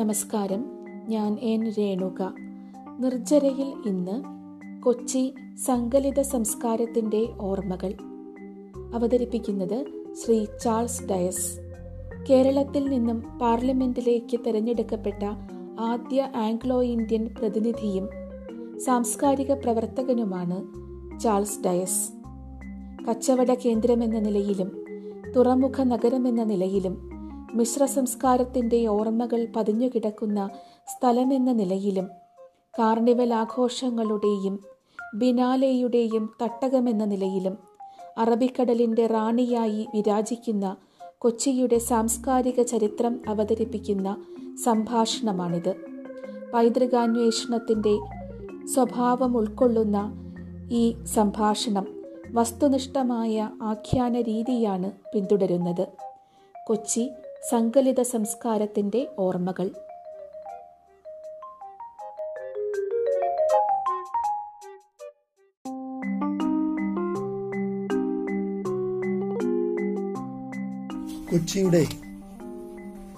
നമസ്കാരം. ഞാൻ എൻ രേണുക. നിർജരയിൽ ഇന്ന് കൊച്ചി സങ്കലിത സംസ്കാരത്തിന്റെ ഓർമ്മകൾ. അവതരിപ്പിക്കുന്നത് ശ്രീ ചാൾസ് ഡയസ്. കേരളത്തിൽ നിന്നും പാർലമെന്റിലേക്ക് തെരഞ്ഞെടുക്കപ്പെട്ട ആദ്യ ആംഗ്ലോ ഇന്ത്യൻ പ്രതിനിധിയും സാംസ്കാരിക പ്രവർത്തകനുമാണ് ചാൾസ് ഡയസ്. കച്ചവട കേന്ദ്രമെന്ന നിലയിലും തുറമുഖ നഗരമെന്ന നിലയിലും മിശ്ര സംസ്കാരത്തിന്റെ ഓർമ്മകൾ പതിഞ്ഞുകിടക്കുന്ന സ്ഥലമെന്ന നിലയിലും കാർണിവൽ ആഘോഷങ്ങളുടെയും ബിനാലെയുടെയും തട്ടകമെന്ന നിലയിലും അറബിക്കടലിന്റെ റാണിയായി വിരാജിക്കുന്ന കൊച്ചിയുടെ സാംസ്കാരിക ചരിത്രം അവതരിപ്പിക്കുന്ന സംഭാഷണമാണിത്. പൈതൃകാന്വേഷണത്തിന്റെ സ്വഭാവം ഉൾക്കൊള്ളുന്ന ഈ സംഭാഷണം വസ്തുനിഷ്ഠമായ ആഖ്യാന രീതിയാണ് പിന്തുടരുന്നത്. കൊച്ചി സങ്കലിത സംസ്കാരത്തിന്റെ ഓർമ്മകൾ. കൊച്ചിയുടെ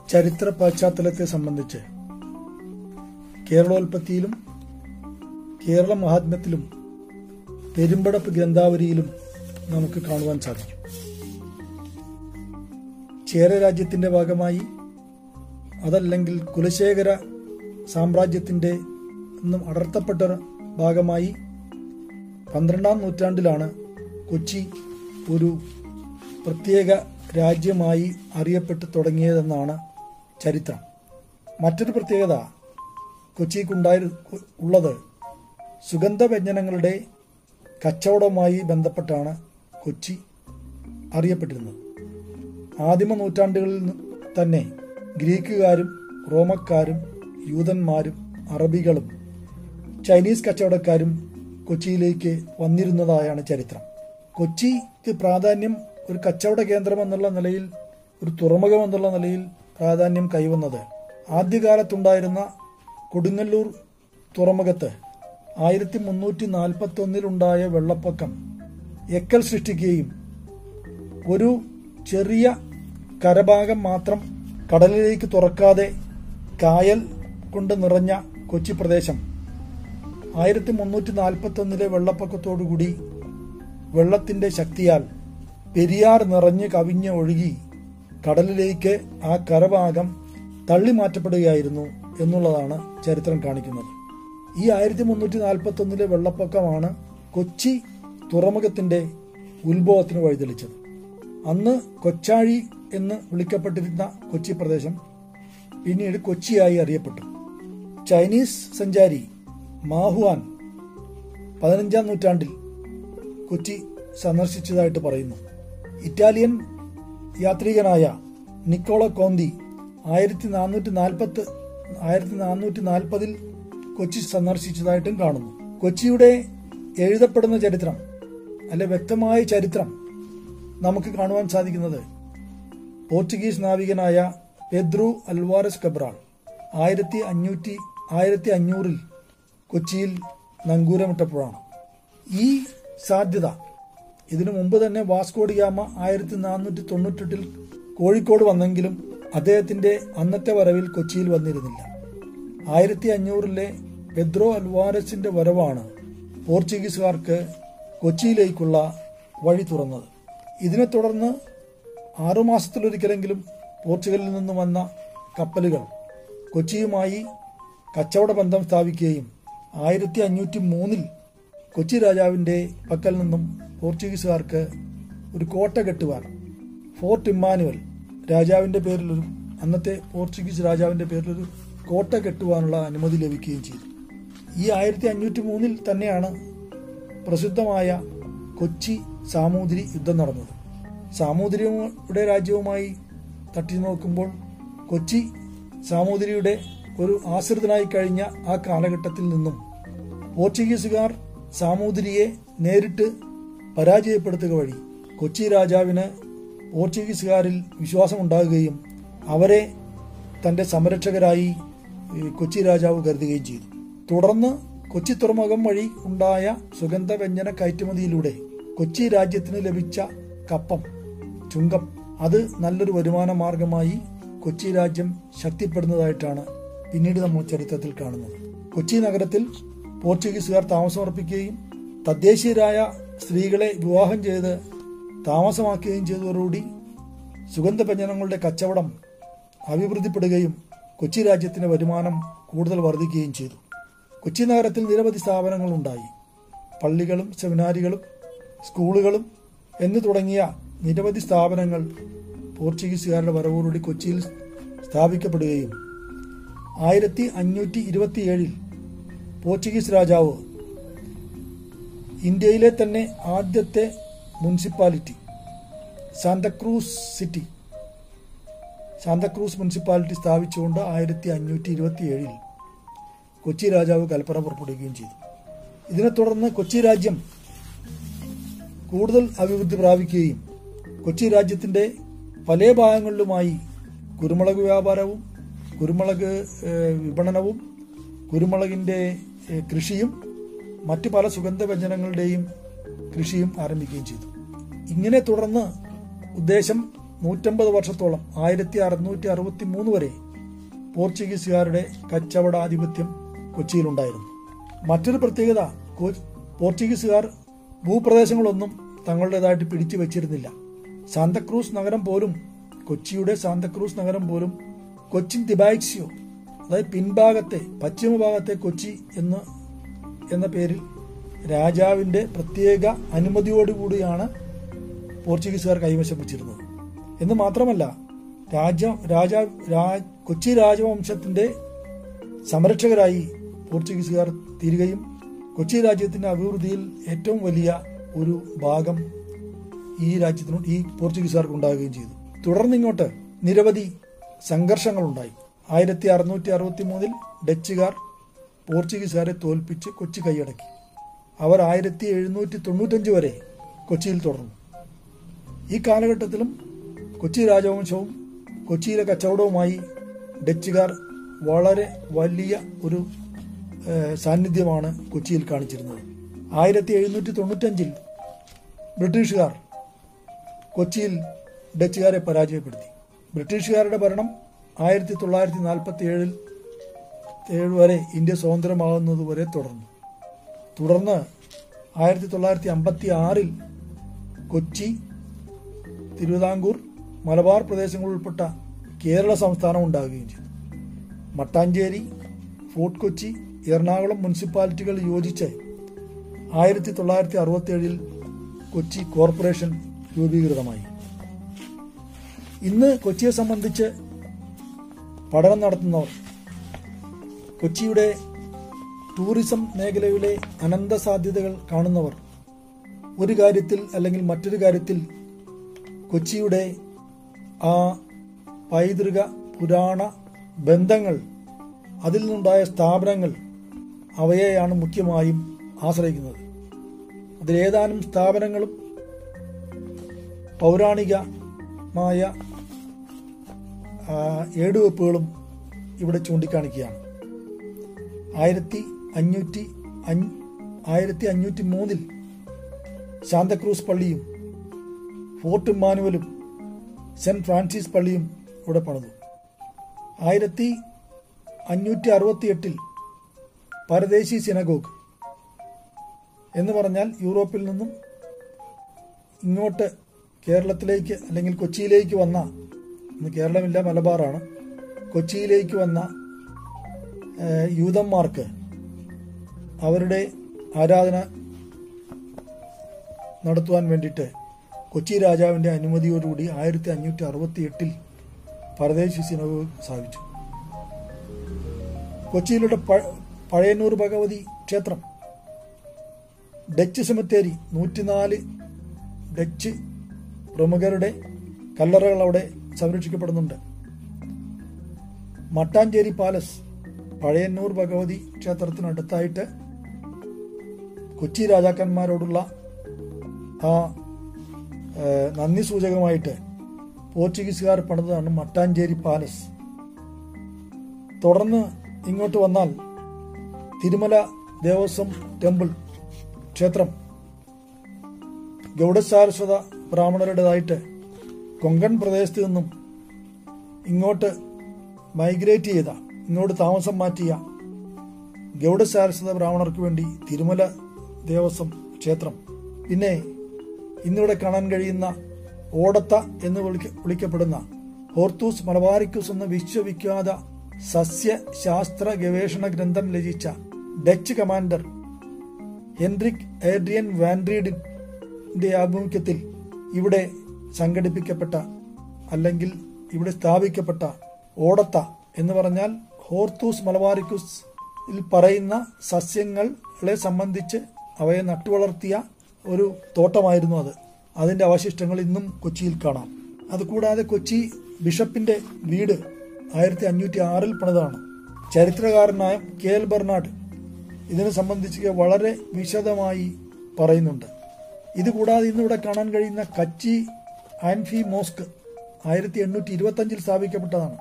ചരിത്ര പശ്ചാത്തലത്തെ സംബന്ധിച്ച് കേരളോൽപ്പത്തിയിലും കേരള മഹാത്മ്യത്തിലും പെരുമ്പടപ്പ് ഗ്രന്ഥാവലിയിലും നമുക്ക് കാണുവാൻ സാധിക്കും. ചേര രാജ്യത്തിന്റെ ഭാഗമായി അതല്ലെങ്കിൽ കുലശേഖര സാമ്രാജ്യത്തിന്റെ നിന്നും അടർത്തപ്പെട്ട ഭാഗമായി പന്ത്രണ്ടാം നൂറ്റാണ്ടിലാണ് കൊച്ചി ഒരു പ്രത്യേക രാജ്യമായി അറിയപ്പെട്ടു തുടങ്ങിയതെന്നാണ് ചരിത്രം. മറ്റൊരു പ്രത്യേകത കൊച്ചിക്കുണ്ടായി ഉള്ളത് സുഗന്ധവ്യഞ്ജനങ്ങളുടെ കച്ചവടവുമായി ബന്ധപ്പെട്ടാണ് കൊച്ചി അറിയപ്പെട്ടിരുന്നത്. ആദിമ നൂറ്റാണ്ടുകളിൽ തന്നെ ഗ്രീക്കുകാരും റോമക്കാരും യൂതന്മാരും അറബികളും ചൈനീസ് കച്ചവടക്കാരും കൊച്ചിയിലേക്ക് വന്നിരുന്നതായാണ് ചരിത്രം. കൊച്ചിക്ക് പ്രാധാന്യം ഒരു കച്ചവട കേന്ദ്രം എന്നുള്ള നിലയിൽ ഒരു തുറമുഖം എന്നുള്ള നിലയിൽ പ്രാധാന്യം കൈവന്നത് ആദ്യകാലത്തുണ്ടായിരുന്ന കൊടുങ്ങല്ലൂർ തുറമുഖത്ത് ആയിരത്തി മുന്നൂറ്റി നാൽപ്പത്തി ഒന്നിലുണ്ടായ വെള്ളപ്പൊക്കം എക്കൽ സൃഷ്ടിക്കുകയും ഒരു ചെറിയ കരഭാഗം മാത്രം കടലിലേക്ക് തുറക്കാതെ കായൽ കൊണ്ട് നിറഞ്ഞ കൊച്ചി പ്രദേശം. ആയിരത്തി മുന്നൂറ്റി നാൽപ്പത്തി ഒന്നിലെ വെള്ളപ്പൊക്കത്തോടുകൂടി വെള്ളത്തിന്റെ ശക്തിയാൽ പെരിയാർ നിറഞ്ഞ് കവിഞ്ഞ് ഒഴുകി കടലിലേക്ക് ആ കരഭാഗം തള്ളി മാറ്റപ്പെടുകയായിരുന്നു എന്നുള്ളതാണ് ചരിത്രം കാണിക്കുന്നത്. ഈ ആയിരത്തി മുന്നൂറ്റി നാൽപ്പത്തി ഒന്നിലെ വെള്ളപ്പൊക്കമാണ് കൊച്ചി തുറമുഖത്തിന്റെ ഉത്ഭവത്തിന് വഴിതെളിച്ചത്. അന്ന് കൊച്ചാഴി എന്ന് വിളിക്കപ്പെട്ടിരുന്ന കൊച്ചി പ്രദേശം പിന്നീട് കൊച്ചിയായി അറിയപ്പെട്ടു. ചൈനീസ് സഞ്ചാരി മാഹുവാൻ പതിനഞ്ചാം നൂറ്റാണ്ടിൽ കൊച്ചി സന്ദർശിച്ചതായിട്ട് പറയുന്നു. ഇറ്റാലിയൻ യാത്രികനായ നിക്കോള കോന്തി ആയിരത്തി നാനൂറ്റി നാൽപ്പത്ത് ആയിരത്തി നാനൂറ്റി നാൽപ്പതിൽ കൊച്ചി സന്ദർശിച്ചതായിട്ടും കാണുന്നു. കൊച്ചിയുടെ എഴുതപ്പെടുന്ന ചരിത്രം അല്ലെ വ്യക്തമായ ചരിത്രം നമുക്ക് കാണുവാൻ സാധിക്കുന്നത് പോർച്ചുഗീസ് നാവികനായ പെദ്രു അൽവാരസ് കബ്രാൾ ആയിരത്തി അഞ്ഞൂറ്റി ആയിരത്തി അഞ്ഞൂറിൽ കൊച്ചിയിൽ നങ്കൂരമിട്ടപ്പോഴാണ്. ഈ സാധ്യത. ഇതിനു മുമ്പ് തന്നെ വാസ്കോഡിയാമ ആയിരത്തി നാനൂറ്റി തൊണ്ണൂറ്റെട്ടിൽ കോഴിക്കോട് വന്നെങ്കിലും അദ്ദേഹത്തിന്റെ അന്നത്തെ വരവിൽ കൊച്ചിയിൽ വന്നിരുന്നില്ല. ആയിരത്തി അഞ്ഞൂറിലെ പെദ്രോ അൽവാരസിന്റെ വരവാണ് പോർച്ചുഗീസുകാർക്ക് കൊച്ചിയിലേക്കുള്ള വഴി തുറന്നത്. ഇതിനെ തുടർന്ന് ആറുമാസത്തിലൊരിക്കലെങ്കിലും പോർച്ചുഗലിൽ നിന്നും വന്ന കപ്പലുകൾ കൊച്ചിയുമായി കച്ചവട ബന്ധം സ്ഥാപിക്കുകയും ആയിരത്തി അഞ്ഞൂറ്റി മൂന്നിൽ കൊച്ചി രാജാവിന്റെ പക്കൽ നിന്നും പോർച്ചുഗീസുകാർക്ക് ഒരു കോട്ട കെട്ടുവാൻ. ഫോർട്ട് ഇമ്മാനുവൽ രാജാവിന്റെ പേരിലൊരു അന്നത്തെ പോർച്ചുഗീസ് രാജാവിന്റെ പേരിലൊരു കോട്ട കെട്ടുവാനുള്ള അനുമതി ലഭിക്കുകയും ചെയ്തു. ഈ ആയിരത്തി അഞ്ഞൂറ്റി മൂന്നിൽ തന്നെയാണ് പ്രസിദ്ധമായ കൊച്ചി സാമൂതിരി യുദ്ധം നടന്നത്. സാമൂതിരിയുടെ രാജ്യവുമായി തട്ടി നോക്കുമ്പോൾ കൊച്ചി സാമൂതിരിയുടെ ഒരു ആശ്രിതനായി കഴിഞ്ഞ ആ കാലഘട്ടത്തിൽ നിന്നും പോർച്ചുഗീസുകാർ സാമൂതിരിയെ നേരിട്ട് പരാജയപ്പെടുത്തുക വഴി കൊച്ചി രാജാവിന് പോർച്ചുഗീസുകാരിൽ വിശ്വാസമുണ്ടാകുകയും അവരെ തന്റെ സംരക്ഷകരായി കൊച്ചി രാജാവ് കരുതുകയും ചെയ്തു. തുടർന്ന് കൊച്ചി തുറമുഖം വഴി ഉണ്ടായ സുഗന്ധവ്യഞ്ജന കയറ്റുമതിയിലൂടെ കൊച്ചി രാജ്യത്തിന് ലഭിച്ച കപ്പം ചുങ്കം. അത് നല്ലൊരു വരുമാന മാർഗമായി കൊച്ചി രാജ്യം ശക്തിപ്പെടുന്നതായിട്ടാണ് പിന്നീട് നമ്മൾ ചരിത്രത്തിൽ കാണുന്നത്. കൊച്ചി നഗരത്തിൽ പോർച്ചുഗീസുകാർ താമസമർപ്പിക്കുകയും തദ്ദേശീയരായ സ്ത്രീകളെ വിവാഹം ചെയ്ത് താമസമാക്കുകയും ചെയ്തതോടുകൂടി സുഗന്ധവ്യഞ്ജനങ്ങളുടെ കച്ചവടം അഭിവൃദ്ധിപ്പെടുകയും കൊച്ചി രാജ്യത്തിന്റെ വരുമാനം കൂടുതൽ വർദ്ധിക്കുകയും ചെയ്തു. കൊച്ചി നഗരത്തിൽ നിരവധി സ്ഥാപനങ്ങളുണ്ടായി. പള്ളികളും സെമിനാരികളും സ്കൂളുകളും എന്നു തുടങ്ങിയ നിരവധി സ്ഥാപനങ്ങൾ പോർച്ചുഗീസുകാരുടെ വരവോടുകൂടി കൊച്ചിയിൽ സ്ഥാപിക്കപ്പെടുകയും ആയിരത്തി അഞ്ഞൂറ്റി ഇരുപത്തിയേഴിൽ പോർച്ചുഗീസ് രാജാവ് ഇന്ത്യയിലെ തന്നെ ആദ്യത്തെ municipality Santa Cruz city Santa Cruz municipality സ്ഥാപിച്ചുകൊണ്ട് ആയിരത്തി അഞ്ഞൂറ്റി ഇരുപത്തിയേഴിൽ കൊച്ചി രാജാവ് കൽപ്പന പുറപ്പെടുകയും ചെയ്തു. ഇതിനെ തുടർന്ന് കൊച്ചി രാജ്യം കൂടുതൽ അഭിവൃദ്ധി പ്രാപിക്കുകയും കൊച്ചി രാജ്യത്തിന്റെ പല ഭാഗങ്ങളിലുമായി കുരുമുളക് വ്യാപാരവും കുരുമുളക് വിപണനവും കുരുമുളകിന്റെ കൃഷിയും മറ്റു പല സുഗന്ധവ്യഞ്ജനങ്ങളുടെയും കൃഷിയും ആരംഭിക്കുകയും ചെയ്തു. ഇങ്ങനെ തുടർന്ന് ഉദ്ദേശം നൂറ്റമ്പത് വർഷത്തോളം ആയിരത്തി അറുന്നൂറ്റി അറുപത്തി മൂന്ന് വരെ പോർച്ചുഗീസുകാരുടെ കച്ചവടാധിപത്യം കൊച്ചിയിലുണ്ടായിരുന്നു. മറ്റൊരു പ്രത്യേകത പോർച്ചുഗീസുകാർ ഭൂപ്രദേശങ്ങളൊന്നും തങ്ങളുടേതായിട്ട് പിടിച്ചു വച്ചിരുന്നില്ല. സാന്തക്രൂസ് നഗരം പോലും കൊച്ചിയുടെ സാന്തക്രൂസ് നഗരം പോലും കൊച്ചിൻ തിബാക്സിയോ അതായത് പിൻഭാഗത്തെ പശ്ചിമ ഭാഗത്തെ കൊച്ചി എന്ന് എന്ന പേരിൽ രാജാവിന്റെ പ്രത്യേക അനുമതിയോടുകൂടിയാണ് പോർച്ചുഗീസുകാർ കൈവശം വെച്ചിരുന്നത് എന്ന് മാത്രമല്ല രാജ രാജാ കൊച്ചി രാജവംശത്തിന്റെ സംരക്ഷകരായി പോർച്ചുഗീസുകാർ തീരുകയും കൊച്ചി രാജ്യത്തിന്റെ അഭിവൃദ്ധിയിൽ ഏറ്റവും വലിയ ഒരു ഭാഗം ഈ രാജ്യത്തിനു ഈ പോർച്ചുഗീസുകാർക്ക് ഉണ്ടാകുകയും ചെയ്തു. തുടർന്ന് ഇങ്ങോട്ട് നിരവധി സംഘർഷങ്ങളുണ്ടായി. ആയിരത്തി അറുന്നൂറ്റി അറുപത്തി മൂന്നിൽ ഡച്ചുകാർ പോർച്ചുഗീസുകാരെ തോൽപ്പിച്ച് കൊച്ചി കൈയടക്കി. അവർ ആയിരത്തി എഴുന്നൂറ്റി തൊണ്ണൂറ്റഞ്ച് വരെ കൊച്ചിയിൽ തുടർന്നു. ഈ കാലഘട്ടത്തിലും കൊച്ചി രാജവംശവും കൊച്ചിയിലെ കച്ചവടവുമായി ഡച്ചുകാർ വളരെ വലിയ ഒരു സാന്നിധ്യമാണ് കൊച്ചിയിൽ കാണിച്ചിരുന്നത്. ആയിരത്തി എഴുന്നൂറ്റി തൊണ്ണൂറ്റഞ്ചിൽ ബ്രിട്ടീഷുകാർ കൊച്ചിയിൽ ഡച്ചുകാരെ പരാജയപ്പെടുത്തി. ബ്രിട്ടീഷുകാരുടെ ഭരണം ആയിരത്തി തൊള്ളായിരത്തി നാൽപ്പത്തി ഏഴിൽ ഏഴ് വരെ ഇന്ത്യ സ്വതന്ത്രമാകുന്നതുവരെ തുടർന്നു. തുടർന്ന് ആയിരത്തി തൊള്ളായിരത്തി അമ്പത്തി ആറിൽ കൊച്ചി തിരുവിതാംകൂർ മലബാർ പ്രദേശങ്ങൾ ഉൾപ്പെട്ട കേരള സംസ്ഥാനം ഉണ്ടാകുകയും ചെയ്തു. മട്ടാഞ്ചേരി ഫോർട്ട് കൊച്ചി എറണാകുളം മുനിസിപ്പാലിറ്റികൾ യോജിച്ച് ആയിരത്തി തൊള്ളായിരത്തി അറുപത്തി ഏഴിൽ കൊച്ചി കോർപ്പറേഷൻ രൂപീകൃതമായി. ഇന്ന് കൊച്ചിയെ സംബന്ധിച്ച് പഠനം നടത്തുന്നവർ കൊച്ചിയുടെ ടൂറിസം മേഖലയിലെ അനന്ത സാധ്യതകൾ കാണുന്നവർ ഒരു കാര്യത്തിൽ അല്ലെങ്കിൽ മറ്റൊരു കാര്യത്തിൽ കൊച്ചിയുടെ ആ പൈതൃക പുരാണ ബന്ധങ്ങൾ അതിൽ നിന്നുണ്ടായ സ്ഥാപനങ്ങൾ അവയെയാണ് മുഖ്യമായും ആശ്രയിക്കുന്നത്. അതിലേതാനും സ്ഥാപനങ്ങളും പൗരാണികമായ ഏടുവെപ്പുകളും ഇവിടെ ചൂണ്ടിക്കാണിക്കുകയാണ്. ആയിരത്തി അഞ്ഞൂറ്റി അഞ്ഞ് ആയിരത്തി അഞ്ഞൂറ്റി മൂന്നിൽ ശാന്തക്രൂസ് പള്ളിയും ഫോർട്ട് മാനുവലും സെന്റ് ഫ്രാൻസിസ് പള്ളിയും ഇവിടെ പണിതു. ആയിരത്തി അഞ്ഞൂറ്റി അറുപത്തി എട്ടിൽ പരദേശി സിനഗോഗ് എന്ന് പറഞ്ഞാൽ യൂറോപ്പിൽ നിന്നും ഇങ്ങോട്ട് കേരളത്തിലേക്ക് അല്ലെങ്കിൽ കൊച്ചിയിലേക്ക് വന്ന ഇന്ന് കേരളമില്ല മലബാറാണ്. കൊച്ചിയിലേക്ക് വന്ന യൂതന്മാർക്ക് അവരുടെ ആരാധന നടത്തുവാൻ വേണ്ടിയിട്ട് കൊച്ചി രാജാവിന്റെ അനുമതിയോടുകൂടി ആയിരത്തി അഞ്ഞൂറ്റി അറുപത്തി എട്ടിൽ പരദേശി സിനഗോഗ് സ്ഥാപിച്ചു. കൊച്ചിയിലുള്ള പഴയന്നൂർ ഭഗവതി ക്ഷേത്രം ഡച്ച് സെമിത്തേരി നൂറ്റിനാല് ഡച്ച് പ്രമുഖരുടെ കല്ലറകൾ അവിടെ സംരക്ഷിക്കപ്പെടുന്നുണ്ട്. മട്ടാഞ്ചേരി പാലസ് പഴയന്നൂർ ഭഗവതി ക്ഷേത്രത്തിനടുത്തായിട്ട് കൊച്ചി രാജാക്കന്മാരോടുള്ള ആ നന്ദി സൂചകമായിട്ട് പോർച്ചുഗീസുകാർ പണിതാണ് മട്ടാഞ്ചേരി പാലസ്. തുടർന്ന് ഇങ്ങോട്ട് വന്നാൽ തിരുമല ദേവസ്വം ടെമ്പിൾ ക്ഷേത്രം ഗൗഡസാരസ്വത ബ്രാഹ്മണരുടേതായിട്ട് കൊങ്കൺ പ്രദേശത്ത് നിന്നും ഇങ്ങോട്ട് മൈഗ്രേറ്റ് ചെയ്ത ഇങ്ങോട്ട് താമസം മാറ്റിയ ഗൗഡശാരസ്വത ബ്രാഹ്മണർക്ക് വേണ്ടി തിരുമല ദേവസ്വം ക്ഷേത്രം. പിന്നെ ഇന്നിവിടെ കാണാൻ കഴിയുന്ന ഓടത്ത എന്ന് വിളിക്ക- വിളിക്കപ്പെടുന്ന ഹോർത്തൂസ് മലബാരിക്കൂസ് എന്ന വിശ്വവിഖ്യാത സസ്യശാസ്ത്ര ഗവേഷണ ഗ്രന്ഥം രചിച്ച ഡച്ച് കമാൻഡർ ഹെൻറിക് ഏഡ്രിയൻ വാൻഡ്രീഡിന്റെ ആഭിമുഖ്യത്തിൽ ഇവിടെ സംഘടിപ്പിക്കപ്പെട്ട അല്ലെങ്കിൽ ഇവിടെ സ്ഥാപിക്കപ്പെട്ട ഓടത്ത എന്ന് പറഞ്ഞാൽ ഹോർത്തൂസ് മലബാറിക്കൂസ് പറയുന്ന സസ്യങ്ങളെ സംബന്ധിച്ച് അവയെ നട്ടുവളർത്തിയ ഒരു തോട്ടമായിരുന്നു അത്. അതിന്റെ അവശിഷ്ടങ്ങൾ ഇന്നും കൊച്ചിയിൽ കാണാം. അതുകൂടാതെ കൊച്ചി ബിഷപ്പിന്റെ വീട് ആയിരത്തി അഞ്ഞൂറ്റി ആറിൽ പണിതാണ്. ചരിത്രകാരനായ കെ എൽ ബെർണാഡ് ഇതിനെ സംബന്ധിച്ച് വളരെ വിശദമായി പറയുന്നുണ്ട്. ഇതുകൂടാതെ ഇന്നിവിടെ കാണാൻ കഴിയുന്ന കച്ചി ആൻഫി മോസ്ക് ആയിരത്തി എണ്ണൂറ്റി ഇരുപത്തഞ്ചിൽ സ്ഥാപിക്കപ്പെട്ടതാണ്.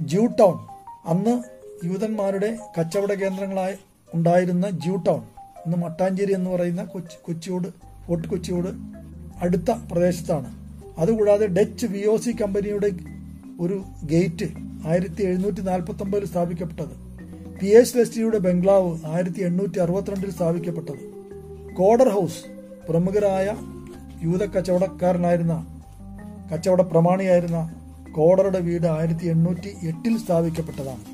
ജ്യൂ ടൗൺ അന്ന് യൂതന്മാരുടെ കച്ചവട കേന്ദ്രങ്ങളായി ഉണ്ടായിരുന്ന ജ്യൂ ടൗൺ ഇന്ന് മട്ടാഞ്ചേരി എന്ന് പറയുന്ന കൊച്ചി കൊച്ചിയോട് ഫോർട്ട് കൊച്ചിയോട് അടുത്ത പ്രദേശത്താണ്. അതുകൂടാതെ ഡച്ച് വി ഒ സി കമ്പനിയുടെ ഒരു ഗേറ്റ് ആയിരത്തി എഴുന്നൂറ്റി നാൽപ്പത്തി ഒമ്പതിൽ സ്ഥാപിക്കപ്പെട്ടത്. പി എസ് ലെസ്റ്റിയുടെ ബംഗ്ലാവ് ആയിരത്തി എണ്ണൂറ്റി അറുപത്തിരണ്ടിൽ സ്ഥാപിക്കപ്പെട്ടത്. കോഡർ ഹൗസ് പ്രമുഖരായ യൂത കച്ചവടക്കാരനായിരുന്ന കച്ചവട പ്രമാണിയായിരുന്ന കോഡറുടെ വീട് ആയിരത്തി എണ്ണൂറ്റി എട്ടിൽ സ്ഥാപിക്കപ്പെട്ടതാണ്.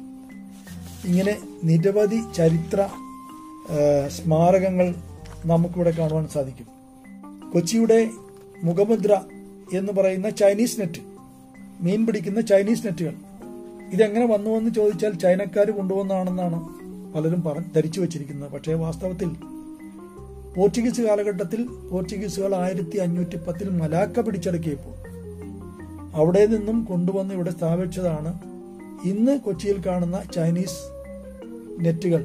ഇങ്ങനെ നിരവധി ചരിത്ര സ്മാരകങ്ങൾ നമുക്കിവിടെ കാണുവാൻ സാധിക്കും. കൊച്ചിയുടെ മുഖമുദ്ര എന്ന് പറയുന്ന ചൈനീസ് നെറ്റ് മീൻ പിടിക്കുന്ന ചൈനീസ് നെറ്റുകൾ. ഇതെങ്ങനെ വന്നുവെന്ന് ചോദിച്ചാൽ ചൈനക്കാർ കൊണ്ടുവന്നാണെന്നാണ് പലരും പറ ധരിച്ചു വച്ചിരിക്കുന്നത്. പക്ഷേ വാസ്തവത്തിൽ പോർച്ചുഗീസ് കാലഘട്ടത്തിൽ പോർച്ചുഗീസുകൾ ആയിരത്തി അഞ്ഞൂറ്റി പത്തിൽ മലാക്ക പിടിച്ചടക്കിയപ്പോൾ അവിടെ നിന്നും കൊണ്ടുവന്ന് ഇവിടെ സ്ഥാപിച്ചതാണ് ഇന്ന് കൊച്ചിയിൽ കാണുന്ന ചൈനീസ് നെറ്റുകൾ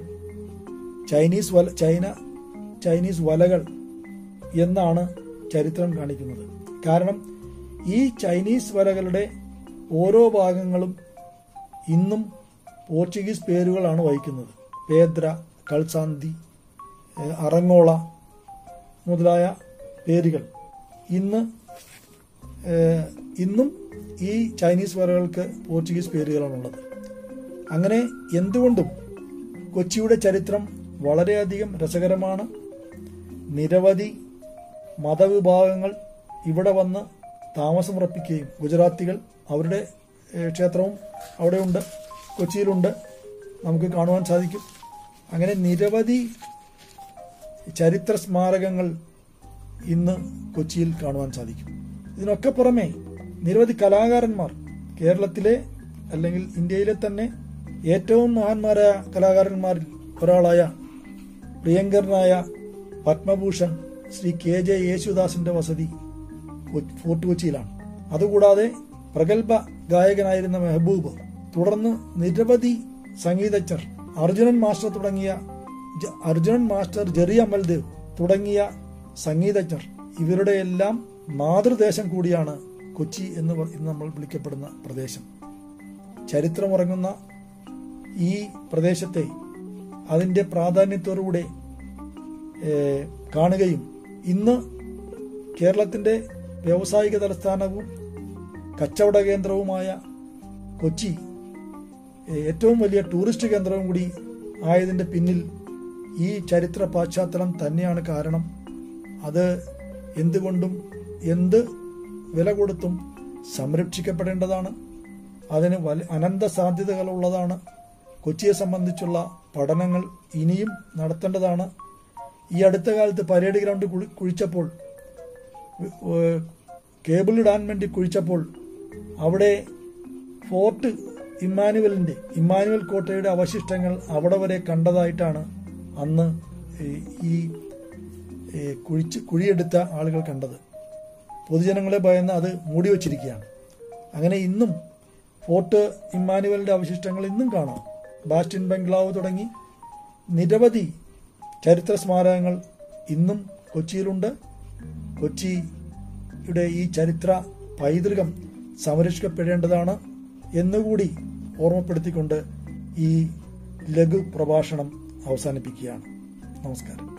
ചൈനീസ് വല ചൈന ചൈനീസ് വലകൾ എന്നാണ് ചരിത്രം കാണിക്കുന്നത്. കാരണം ഈ ചൈനീസ് വലകളുടെ ഓരോ ഭാഗങ്ങളും ഇന്നും പോർച്ചുഗീസ് പേരുകളാണ് വഹിക്കുന്നത്. പേദ്ര കൾസാന്തി അറങ്ങോള മുതലായ പേരുകൾ. ഇന്ന് ഇന്നും ഈ ചൈനീസ് വരകൾക്ക് പോർച്ചുഗീസ് പേരുകളാണുള്ളത്. അങ്ങനെ എന്തുകൊണ്ടും കൊച്ചിയുടെ ചരിത്രം വളരെയധികം രസകരമാണ്. നിരവധി മതവിഭാഗങ്ങൾ ഇവിടെ വന്ന് താമസമുറപ്പിക്കുകയും ഗുജറാത്തികൾ അവരുടെ ക്ഷേത്രവും അവിടെയുണ്ട് കൊച്ചിയിലുണ്ട്. നമുക്ക് കാണുവാൻ സാധിക്കും. അങ്ങനെ നിരവധി ചരിത്ര സ്മാരകങ്ങൾ ഇന്ന് കൊച്ചിയിൽ കാണുവാൻ സാധിക്കും. ഇതിനൊക്കെ പുറമെ നിരവധി കലാകാരന്മാർ കേരളത്തിലെ അല്ലെങ്കിൽ ഇന്ത്യയിലെ തന്നെ ഏറ്റവും മഹാന്മാരായ കലാകാരന്മാരിൽ ഒരാളായ പ്രിയങ്കരനായ പത്മഭൂഷൺ ശ്രീ കെ ജെ യേശുദാസിന്റെ വസതി ഫോർട്ട് കൊച്ചിയിലാണ്. അതുകൂടാതെ പ്രഗത്ഭ ഗായകനായിരുന്ന മെഹബൂബ് തുടർന്ന് നിരവധി സംഗീതജ്ഞർ അർജുനൻ മാസ്റ്റർ തുടങ്ങിയ അർജുനൻ മാസ്റ്റർ ജെറി അമൽദേവ് തുടങ്ങിയ സംഗീതജ്ഞർ ഇവരുടെ എല്ലാം മാതൃദേശം കൂടിയാണ് കൊച്ചി എന്ന് നമ്മൾ വിളിക്കപ്പെടുന്ന പ്രദേശം. ചരിത്രമുറങ്ങുന്ന ഈ പ്രദേശത്തെ അതിന്റെ പ്രാധാന്യത്തോടുകൂടെ കാണുകയും ഇന്ന് കേരളത്തിന്റെ വ്യാവസായിക തലസ്ഥാനവും കച്ചവട കേന്ദ്രവുമായ കൊച്ചി ഏറ്റവും വലിയ ടൂറിസ്റ്റ് കേന്ദ്രവും കൂടി ആയതിന്റെ പിന്നിൽ ഈ ചരിത്ര പാശ്ചാത്തലം തന്നെയാണ് കാരണം. അത് എന്തുകൊണ്ടും എന്ത് വില കൊടുത്തും സംരക്ഷിക്കപ്പെടേണ്ടതാണ്. അതിന് വല അനന്ത സാധ്യതകളുള്ളതാണ്. കൊച്ചിയെ സംബന്ധിച്ചുള്ള പഠനങ്ങൾ ഇനിയും നടത്തേണ്ടതാണ്. ഈ അടുത്ത കാലത്ത് പരേഡ് ഗ്രൗണ്ട് കുഴി- കുഴിച്ചപ്പോൾ കേബിൾ ഇടാൻ വേണ്ടി കുഴിച്ചപ്പോൾ അവിടെ ഫോർട്ട് ഇമ്മാനുവലിന്റെ ഇമ്മാനുവൽ കോട്ടയുടെ അവശിഷ്ടങ്ങൾ അവിടെ വരെ കണ്ടതായിട്ടാണ് അന്ന് ഈ- കുഴിച്ച് കുഴിയെടുത്ത ആളുകൾ കണ്ടത്. പൊതുജനങ്ങളെ ഭയന്ന് അത് മൂടി വച്ചിരിക്കുകയാണ്. അങ്ങനെ ഇന്നും ഫോർട്ട് ഇമ്മാനുവലിന്റെ അവശിഷ്ടങ്ങൾ ഇന്നും കാണാം. ബാസ്റ്റിൻ ബംഗ്ലാവ് തുടങ്ങി നിരവധി ചരിത്ര സ്മാരകങ്ങൾ ഇന്നും കൊച്ചിയിലുണ്ട്. കൊച്ചിയുടെ ഈ ചരിത്ര പൈതൃകം സംരക്ഷിക്കപ്പെടേണ്ടതാണ് എന്നുകൂടി ഓർമ്മപ്പെടുത്തിക്കൊണ്ട് ഈ ലഘു പ്രഭാഷണം അവസാനിപ്പിക്കുകയാണ് നമസ്കാരം